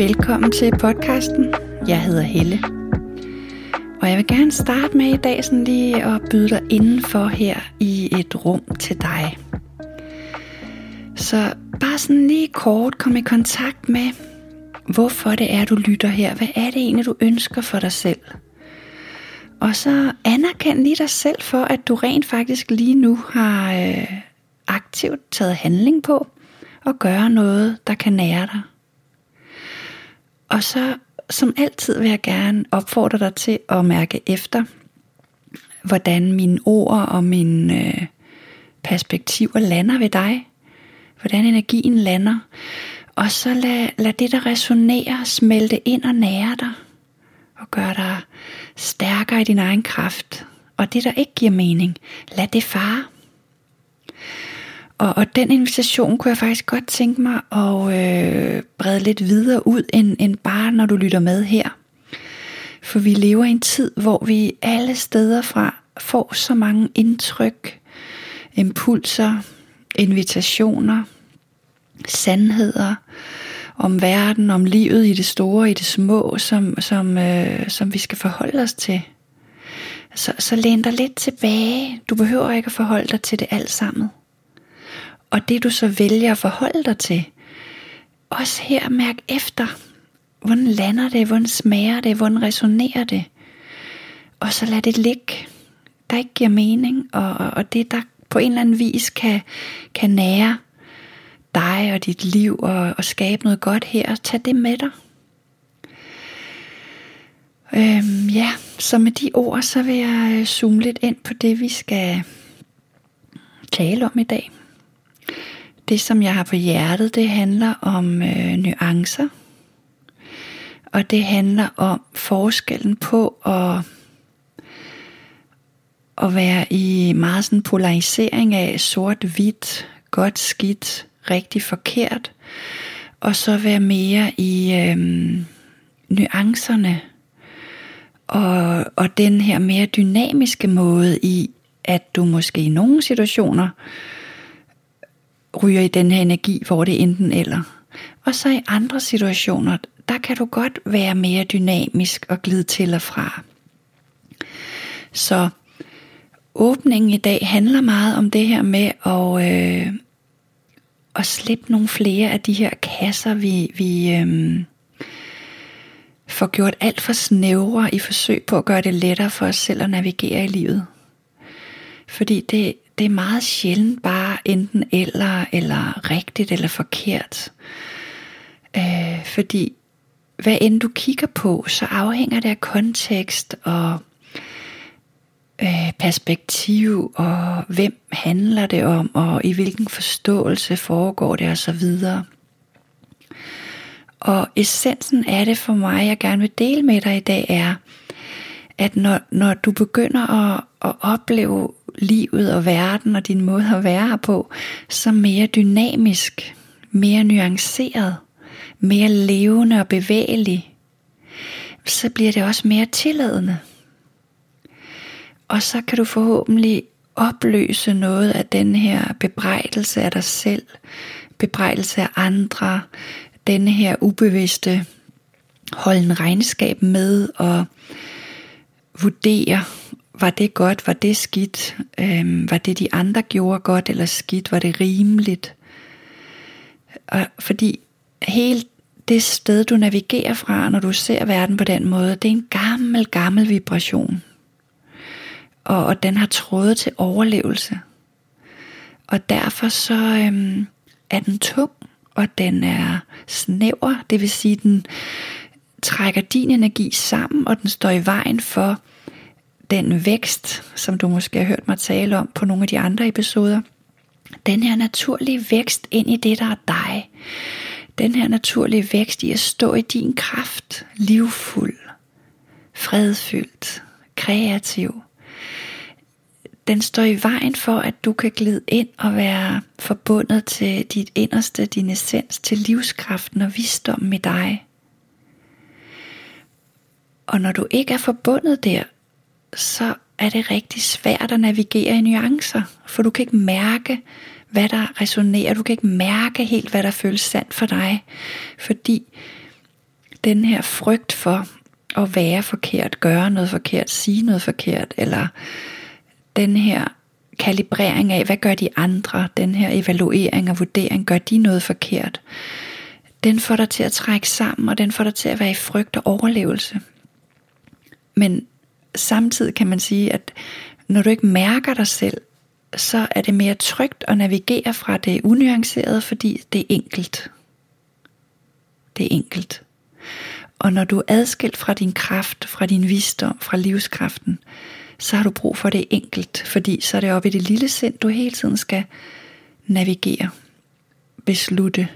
Velkommen til podcasten. Jeg hedder Helle. Og jeg vil gerne starte med i dag sådan lige at byde dig indenfor her i et rum til dig. Så bare sådan lige kort kom i kontakt med, hvorfor det er, du lytter her. Hvad er det egentlig, du ønsker for dig selv? Og så anerkend lige dig selv for, at du rent faktisk lige nu har øh, aktivt taget handling på og gøre noget, der kan nære dig. Og så som altid vil jeg gerne opfordre dig til at mærke efter, hvordan mine ord og mine øh, perspektiver lander ved dig. Hvordan energien lander. Og så lad, lad det, der resonerer, smelte ind og nære dig. Og gøre dig stærkere i din egen kraft. Og det, der ikke giver mening, lad det fare. Og, og den invitation kunne jeg faktisk godt tænke mig at øh, brede lidt videre ud, end, end bare når du lytter med her. For vi lever i en tid, hvor vi alle steder fra får så mange indtryk, impulser, invitationer, sandheder om verden, om livet i det store, i det små, som, som, øh, som vi skal forholde os til. Så, så læn dig lidt tilbage. Du behøver ikke at forholde dig til det alt sammen. Og det du så vælger at forholde dig til, også her mærk efter, hvordan lander det, hvordan smager det, hvordan resonerer det. Og så lad det ligge, der ikke giver mening, og, og det der på en eller anden vis kan, kan nære dig og dit liv og, og skabe noget godt her, tag det med dig. Øhm, ja, så med de ord, så vil jeg øh, zoome lidt ind på det, vi skal tale om i dag. Det, som jeg har på hjertet, det handler om øh, nuancer. Og det handler om forskellen på at, at være i meget sådan polarisering af sort-hvidt, godt, skidt, rigtig forkert. Og så være mere i øh, nuancerne. Og, og den her mere dynamiske måde i, at du måske i nogle situationer ryger i den her energi, hvor det er enten eller. Og så i andre situationer, der kan du godt være mere dynamisk og glide til og fra. Så åbningen i dag handler meget om det her med at, øh, at slippe nogle flere af de her kasser, vi, vi øh, får gjort alt for snævre i forsøg på at gøre det lettere for os selv at navigere i livet. Fordi det, det er meget sjældent bare enten eller, eller rigtigt eller forkert. Øh, fordi hvad end du kigger på, så afhænger det af kontekst og øh, perspektiv, og hvem handler det om, og i hvilken forståelse foregår det osv. Og essensen af det for mig, jeg gerne vil dele med dig i dag, er, at når, når du begynder at, at opleve livet og verden og din måde at være her på, som mere dynamisk, mere nuanceret, mere levende og bevægelig, så bliver det også mere tilladende. Og så kan du forhåbentlig opløse noget af den her bebrejdelse af dig selv, bebrejdelse af andre, denne her ubevidste holden regnskab med og vurdere var det godt, var det skidt, øhm, var det de andre gjorde godt eller skidt, var det rimeligt. Og fordi hele det sted, du navigerer fra, når du ser verden på den måde, det er en gammel, gammel vibration. Og, og den har trådet til overlevelse. Og derfor så øhm, er den tung, og den er snæver, det vil sige, den trækker din energi sammen, og den står i vejen for den vækst, som du måske har hørt mig tale om på nogle af de andre episoder, den her naturlige vækst ind i det, der er dig. Den her naturlige vækst i at stå i din kraft, livfuld, fredfyldt, kreativ. Den står i vejen for, at du kan glide ind og være forbundet til dit inderste, din essens, til livskraften og visdommen i dig. Og når du ikke er forbundet der, så er det rigtig svært at navigere i nuancer, for du kan ikke mærke, hvad der resonerer. Du kan ikke mærke helt, hvad der føles sandt for dig, fordi den her frygt for at være forkert, gøre noget forkert, sige noget forkert, eller den her kalibrering af, hvad gør de andre, den her evaluering og vurdering, gør de noget forkert, den får dig til at trække sammen, og den får dig til at være i frygt og overlevelse. Men samtidig kan man sige, at når du ikke mærker dig selv, så er det mere trygt at navigere fra det unuancerede, fordi det er enkelt. Det er enkelt. Og når du er adskilt fra din kraft, fra din visdom, fra livskraften, så har du brug for det enkelt, fordi så er det oppe i det lille sind, du hele tiden skal navigere, beslutte,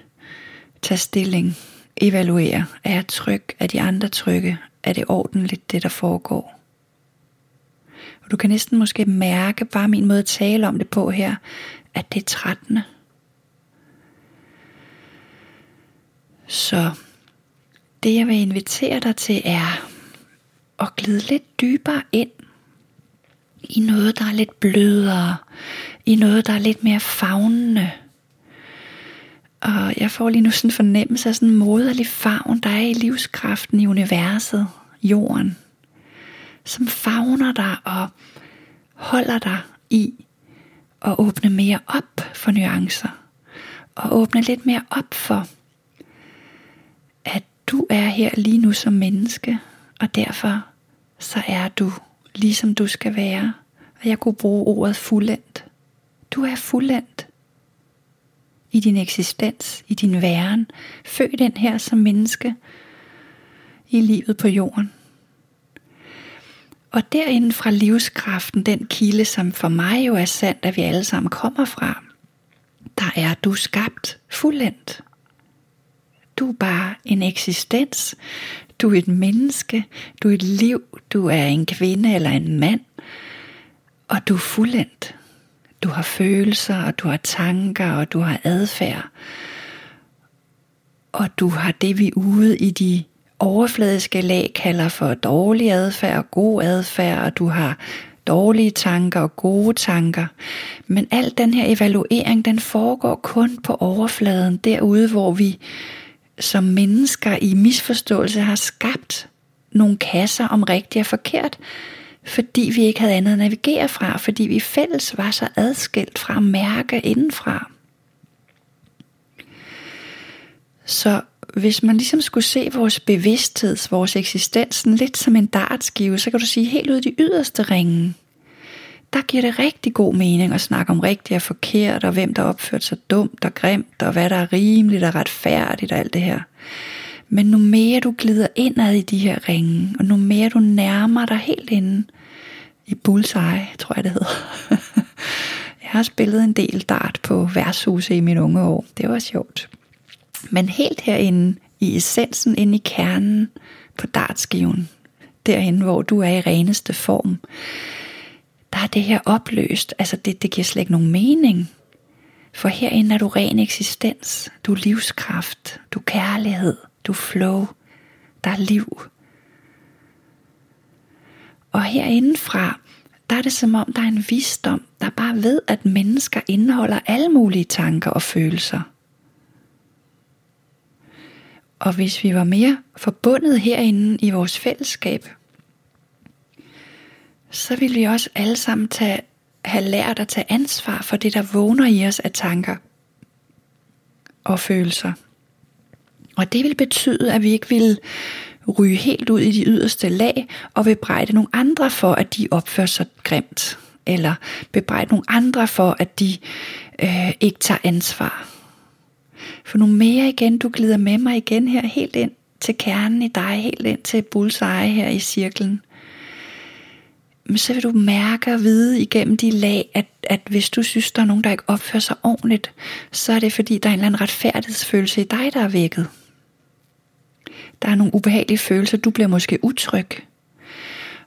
tage stilling, evaluere. Er jeg tryg? Er de andre trygge? Er det ordentligt, det der foregår? Og du kan næsten måske mærke, bare min måde at tale om det på her, at det er trættende. Så det jeg vil invitere dig til er at glide lidt dybere ind i noget, der er lidt blødere, i noget, der er lidt mere fagnende. Og jeg får lige nu sådan en fornemmelse af sådan en moderlig favn, der er i livskraften i universet, jorden, som favner dig og holder dig i at åbne mere op for nuancer. Og åbne lidt mere op for, at du er her lige nu som menneske, og derfor så er du ligesom du skal være. Og jeg kunne bruge ordet fuldendt. Du er fuldendt i din eksistens, i din væren, født den her som menneske i livet på jorden. Og derinde fra livskraften, den kilde, som for mig jo er sandt, at vi alle sammen kommer fra, der er du skabt fuldendt. Du er bare en eksistens. Du er et menneske. Du er et liv. Du er en kvinde eller en mand. Og du er fuldendt. Du har følelser, og du har tanker, og du har adfærd. Og du har det, vi ude i de overfladiske lag kalder for dårlig adfærd og god adfærd, og du har dårlige tanker og gode tanker. Men al den her evaluering, den foregår kun på overfladen, derude hvor vi som mennesker i misforståelse har skabt nogle kasser om rigtigt og forkert, fordi vi ikke havde andet at navigere fra, fordi vi fælles var så adskilt fra at mærke indenfra. Så hvis man ligesom skulle se vores bevidsthed, vores eksistens lidt som en dartskive, så kan du sige helt ud i de yderste ringe, der giver det rigtig god mening at snakke om rigtigt og forkert, og hvem der opførte sig dumt og grimt, og hvad der er rimeligt og retfærdigt og alt det her. Men nu mere du glider indad i de her ringe, og nu mere du nærmer dig helt inde i bullseye, tror jeg det hedder. jeg har spillet en del dart på værtshuse i mine unge år. Det var sjovt. Men helt herinde i essensen, inde i kernen på dartskiven, derinde hvor du er i reneste form, der er det her opløst. Altså det, det giver slet ikke nogen mening. For herinde er du ren eksistens. Du er livskraft. Du er kærlighed. Du er flow. Der er liv. Og herindefra, der er det som om, der er en visdom, der bare ved, at mennesker indeholder alle mulige tanker og følelser. Og hvis vi var mere forbundet herinde i vores fællesskab, så ville vi også alle sammen tage, have lært at tage ansvar for det, der vågner i os af tanker og følelser. Og det vil betyde, at vi ikke vil ryge helt ud i de yderste lag og bebrejde nogle andre for, at de opfører sig grimt. Eller bebrejde nogle andre for, at de øh, ikke tager ansvar. For nu mere igen, du glider med mig igen her, helt ind til kernen i dig, helt ind til bullseye her i cirklen – men så vil du mærke og vide igennem de lag, at, at hvis du synes, der er nogen, der ikke opfører sig ordentligt, så er det fordi, der er en eller anden retfærdighedsfølelse i dig, der er vækket. Der er nogle ubehagelige følelser, du bliver måske utryg.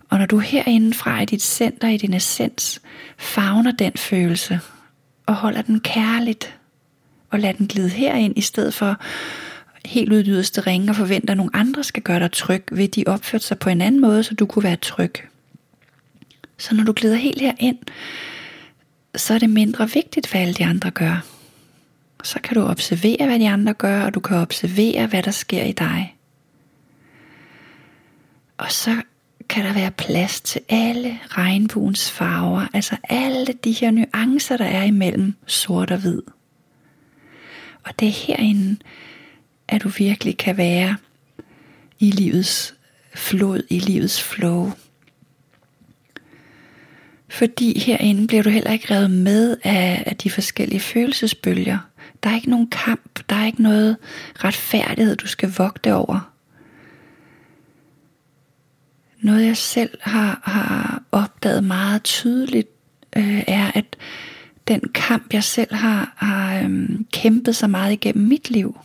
Og når du herinde fra i dit center, i din essens, favner den følelse, og holder den kærligt, og lad den glide herind, i stedet for helt ud i yderste ringe og forventer, at nogle andre skal gøre dig tryg, ved de opført sig på en anden måde, så du kunne være tryg. Så når du glider helt herind, så er det mindre vigtigt, hvad alle de andre gør. Så kan du observere, hvad de andre gør, og du kan observere, hvad der sker i dig. Og så kan der være plads til alle regnbuens farver, altså alle de her nuancer, der er imellem sort og hvid. Og det er herinde, at du virkelig kan være i livets flod, i livets flow. Fordi herinde bliver du heller ikke revet med af, af de forskellige følelsesbølger. Der er ikke nogen kamp, der er ikke noget retfærdighed, du skal vogte over. Noget jeg selv har, har opdaget meget tydeligt, øh, er, at den kamp, jeg selv har, har øhm, kæmpet så meget igennem mit liv,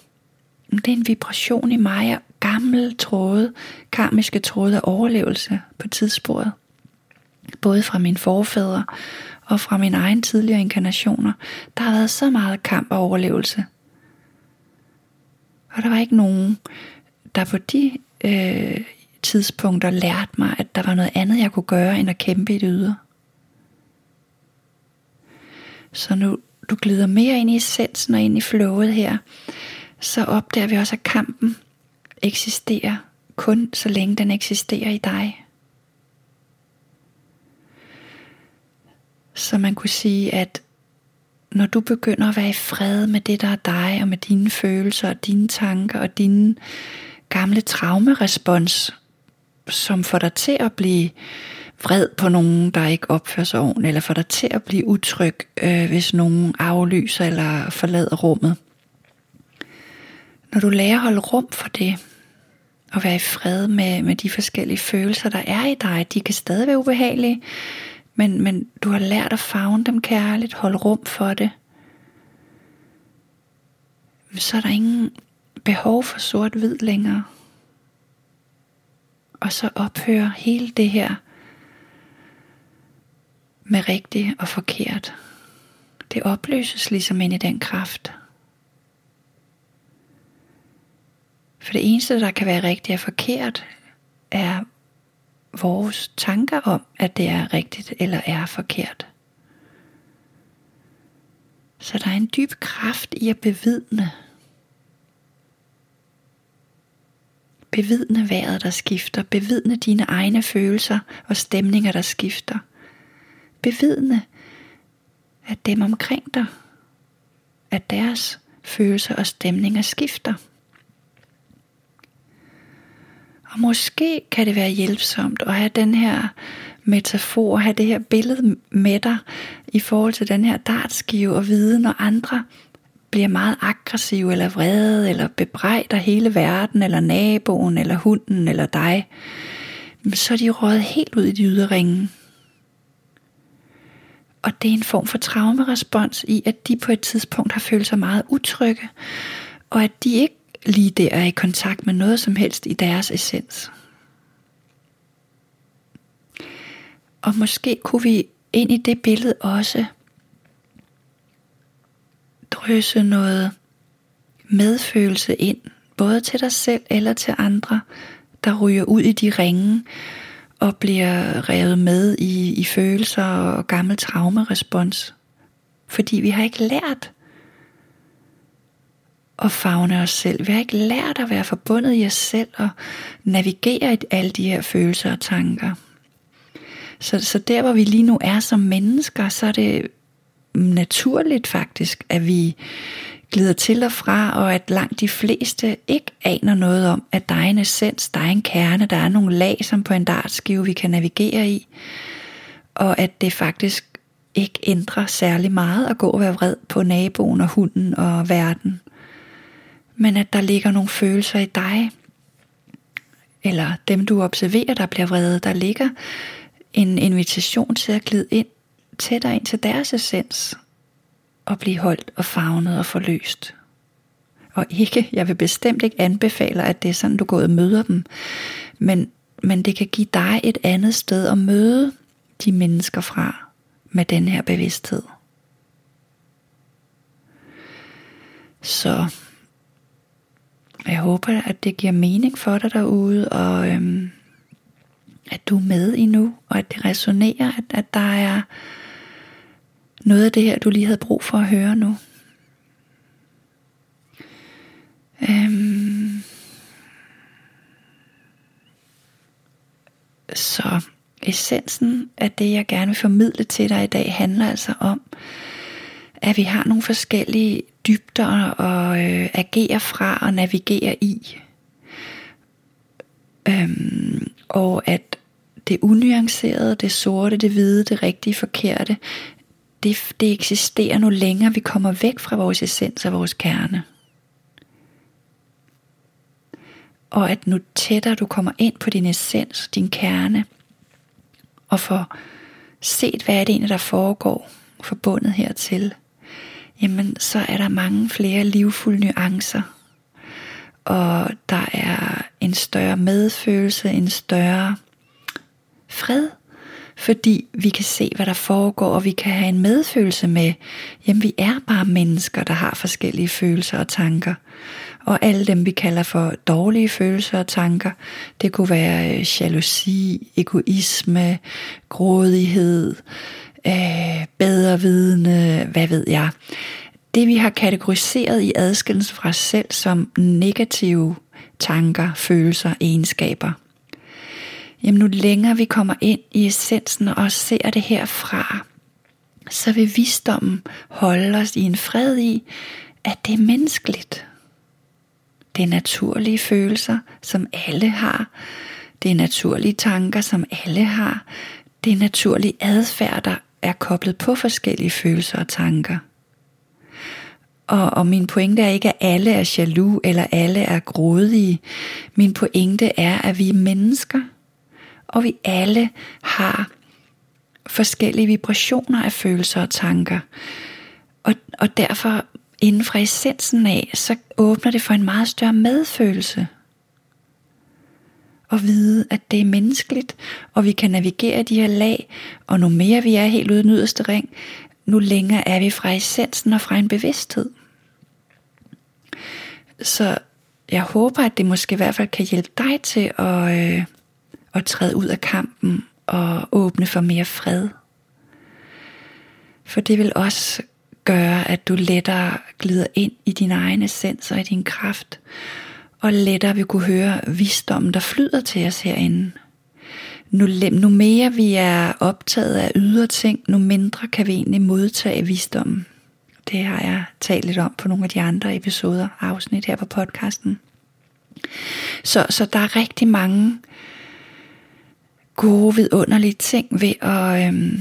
det er en vibration i mig af gammel tråde, karmiske tråde af overlevelse på tidssporet. Både fra mine forfædre og fra mine egen tidligere inkarnationer. Der har været så meget kamp og overlevelse. Og der var ikke nogen, der på de øh, tidspunkter lærte mig, at der var noget andet, jeg kunne gøre, end at kæmpe i det ydre. Så nu du glider mere ind i essensen og ind i flowet her, så opdager vi også, at kampen eksisterer kun så længe den eksisterer i dig. Så man kunne sige, at når du begynder at være i fred med det, der er dig, og med dine følelser, og dine tanker, og dine gamle traumerespons, som får dig til at blive vred på nogen, der ikke opfører sig ordentligt, eller får dig til at blive utryg, øh, hvis nogen aflyser eller forlader rummet. Når du lærer at holde rum for det, og være i fred med, med de forskellige følelser, der er i dig, de kan stadig være ubehagelige, men, men du har lært at fagne dem kærligt, holde rum for det, så er der ingen behov for sort-hvid længere. Og så ophører hele det her med rigtigt og forkert. Det opløses ligesom ind i den kraft. For det eneste, der kan være rigtigt og forkert, er vores tanker om, at det er rigtigt eller er forkert. Så der er en dyb kraft i at bevidne. Bevidne vejret, der skifter. Bevidne dine egne følelser og stemninger, der skifter. Bevidne, at dem omkring dig, at deres følelser og stemninger skifter. Og måske kan det være hjælpsomt at have den her metafor, have det her billede med dig i forhold til den her dartskive og vide, når andre bliver meget aggressive eller vrede eller bebrejder hele verden eller naboen eller hunden eller dig, så er de råd helt ud i de ydre ringe. Og det er en form for traumerespons i, at de på et tidspunkt har følt sig meget utrygge, og at de ikke lige der er i kontakt med noget som helst i deres essens. Og måske kunne vi ind i det billede også drøse noget medfølelse ind, både til dig selv eller til andre, der ryger ud i de ringe og bliver revet med i, i følelser og gammel traumerespons. Fordi vi har ikke lært at fagne os selv. Vi har ikke lært at være forbundet i os selv og navigere i alle de her følelser og tanker. Så, så der hvor vi lige nu er som mennesker, så er det naturligt faktisk, at vi glider til og fra, og at langt de fleste ikke aner noget om, at der er en essens, der er en kerne, der er nogle lag, som på en dartskive, vi kan navigere i, og at det faktisk ikke ændrer særlig meget at gå og være vred på naboen og hunden og verden. Men at der ligger nogle følelser i dig, eller dem du observerer, der bliver vrede, der ligger en invitation til at glide ind tættere ind til deres essens, at blive holdt og fagnet og forløst. Og ikke, jeg vil bestemt ikke anbefale, at det er sådan, du går og møder dem, men, men det kan give dig et andet sted at møde de mennesker fra med den her bevidsthed. Så jeg håber, at det giver mening for dig derude, og øhm, at du er med endnu, og at det resonerer, at, at der er noget af det her, du lige havde brug for at høre nu. Øhm, Så essensen af det, jeg gerne vil formidle til dig i dag, handler altså om, at vi har nogle forskellige dybder at øh, agere fra og navigere i. Øhm, og at det unuancerede, det sorte, det hvide, det rigtige, forkerte, det, det eksisterer nu længere. Vi kommer væk fra vores essens og vores kerne. Og at nu tættere du kommer ind på din essens, din kerne, og får set, hvad er det egentlig, der foregår forbundet hertil, jamen så er der mange flere livfulde nuancer. Og der er en større medfølelse, en større fred, fordi vi kan se, hvad der foregår, og vi kan have en medfølelse med, jamen vi er bare mennesker, der har forskellige følelser og tanker. Og alle dem, vi kalder for dårlige følelser og tanker, det kunne være øh, jalousi, egoisme, grådighed, øh, bedre vidne, hvad ved jeg. Det vi har kategoriseret i adskillelse fra os selv som negative tanker, følelser, egenskaber. Jamen nu længere vi kommer ind i essensen og ser det herfra, så vil visdommen holde os i en fred i, at det er menneskeligt. Det er naturlige følelser, som alle har. Det er naturlige tanker, som alle har. Det er naturlig adfærd, der er koblet på forskellige følelser og tanker. Og, og min pointe er ikke, at alle er jaloux eller alle er grådige. Min pointe er, at vi er mennesker, og vi alle har forskellige vibrationer af følelser og tanker. Og, og derfor inden fra essensen af, så åbner det for en meget større medfølelse. Og vide, at det er menneskeligt, og vi kan navigere de her lag, og nu mere vi er helt ude i den yderste ring, nu længere er vi fra essensen og fra en bevidsthed. Så jeg håber, at det måske i hvert fald kan hjælpe dig til at, øh, at træde ud af kampen og åbne for mere fred. For det vil også gøre, at du lettere glider ind i din egen essens og i din kraft, og lettere vil kunne høre visdommen, der flyder til os herinde. Nu, nu mere vi er optaget af ydre ting, nu mindre kan vi egentlig modtage visdommen. Det har jeg talt lidt om på nogle af de andre episoder, afsnit her på podcasten. Så, så der er rigtig mange gode, vidunderlige ting ved at, øhm,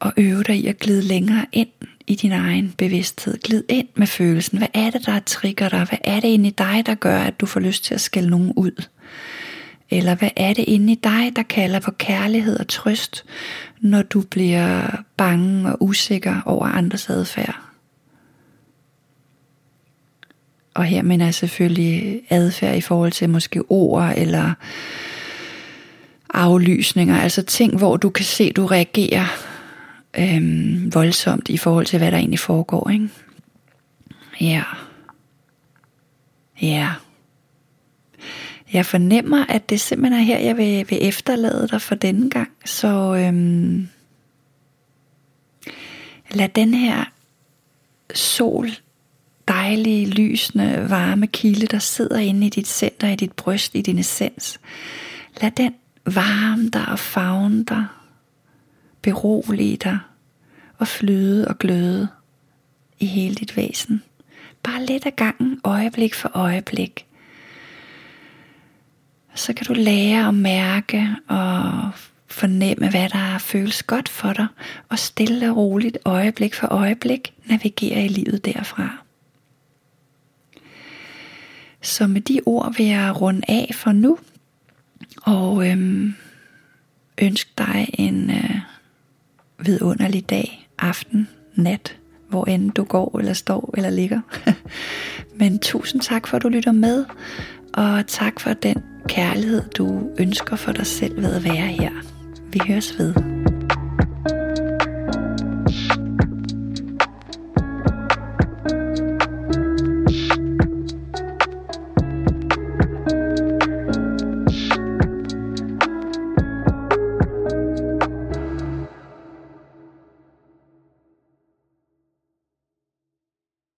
at øve dig i at glide længere ind i din egen bevidsthed. Glid ind med følelsen. Hvad er det, der trigger dig? Hvad er det inde i dig, der gør, at du får lyst til at skælde nogen ud? Eller hvad er det inde i dig, der kalder på kærlighed og trøst, når du bliver bange og usikker over andres adfærd? Og her mener jeg selvfølgelig adfærd i forhold til måske ord eller aflysninger, altså ting, hvor du kan se, du reagerer øhm, voldsomt i forhold til, hvad der egentlig foregår. Ikke? Ja. Ja. Jeg fornemmer, at det simpelthen er her, jeg vil, vil efterlade dig for denne gang. Så øhm, lad den her sol, dejlige, lysende, varme kilde, der sidder inde i dit center, i dit bryst, i din essens. Lad den varme dig og fagne dig berolige dig og flyde og gløde i hele dit væsen. Bare lidt af gangen, øjeblik for øjeblik. Så kan du lære at mærke og fornemme, hvad der føles godt for dig, og stille og roligt, øjeblik for øjeblik, navigere i livet derfra. Så med de ord vil jeg runde af for nu, og øhm, ønske dig en øh, vidunderlig dag, aften, nat, hvor end du går eller står eller ligger. Men tusind tak for at du lytter med, og tak for den kærlighed du ønsker for dig selv ved at være her. Vi høres ved.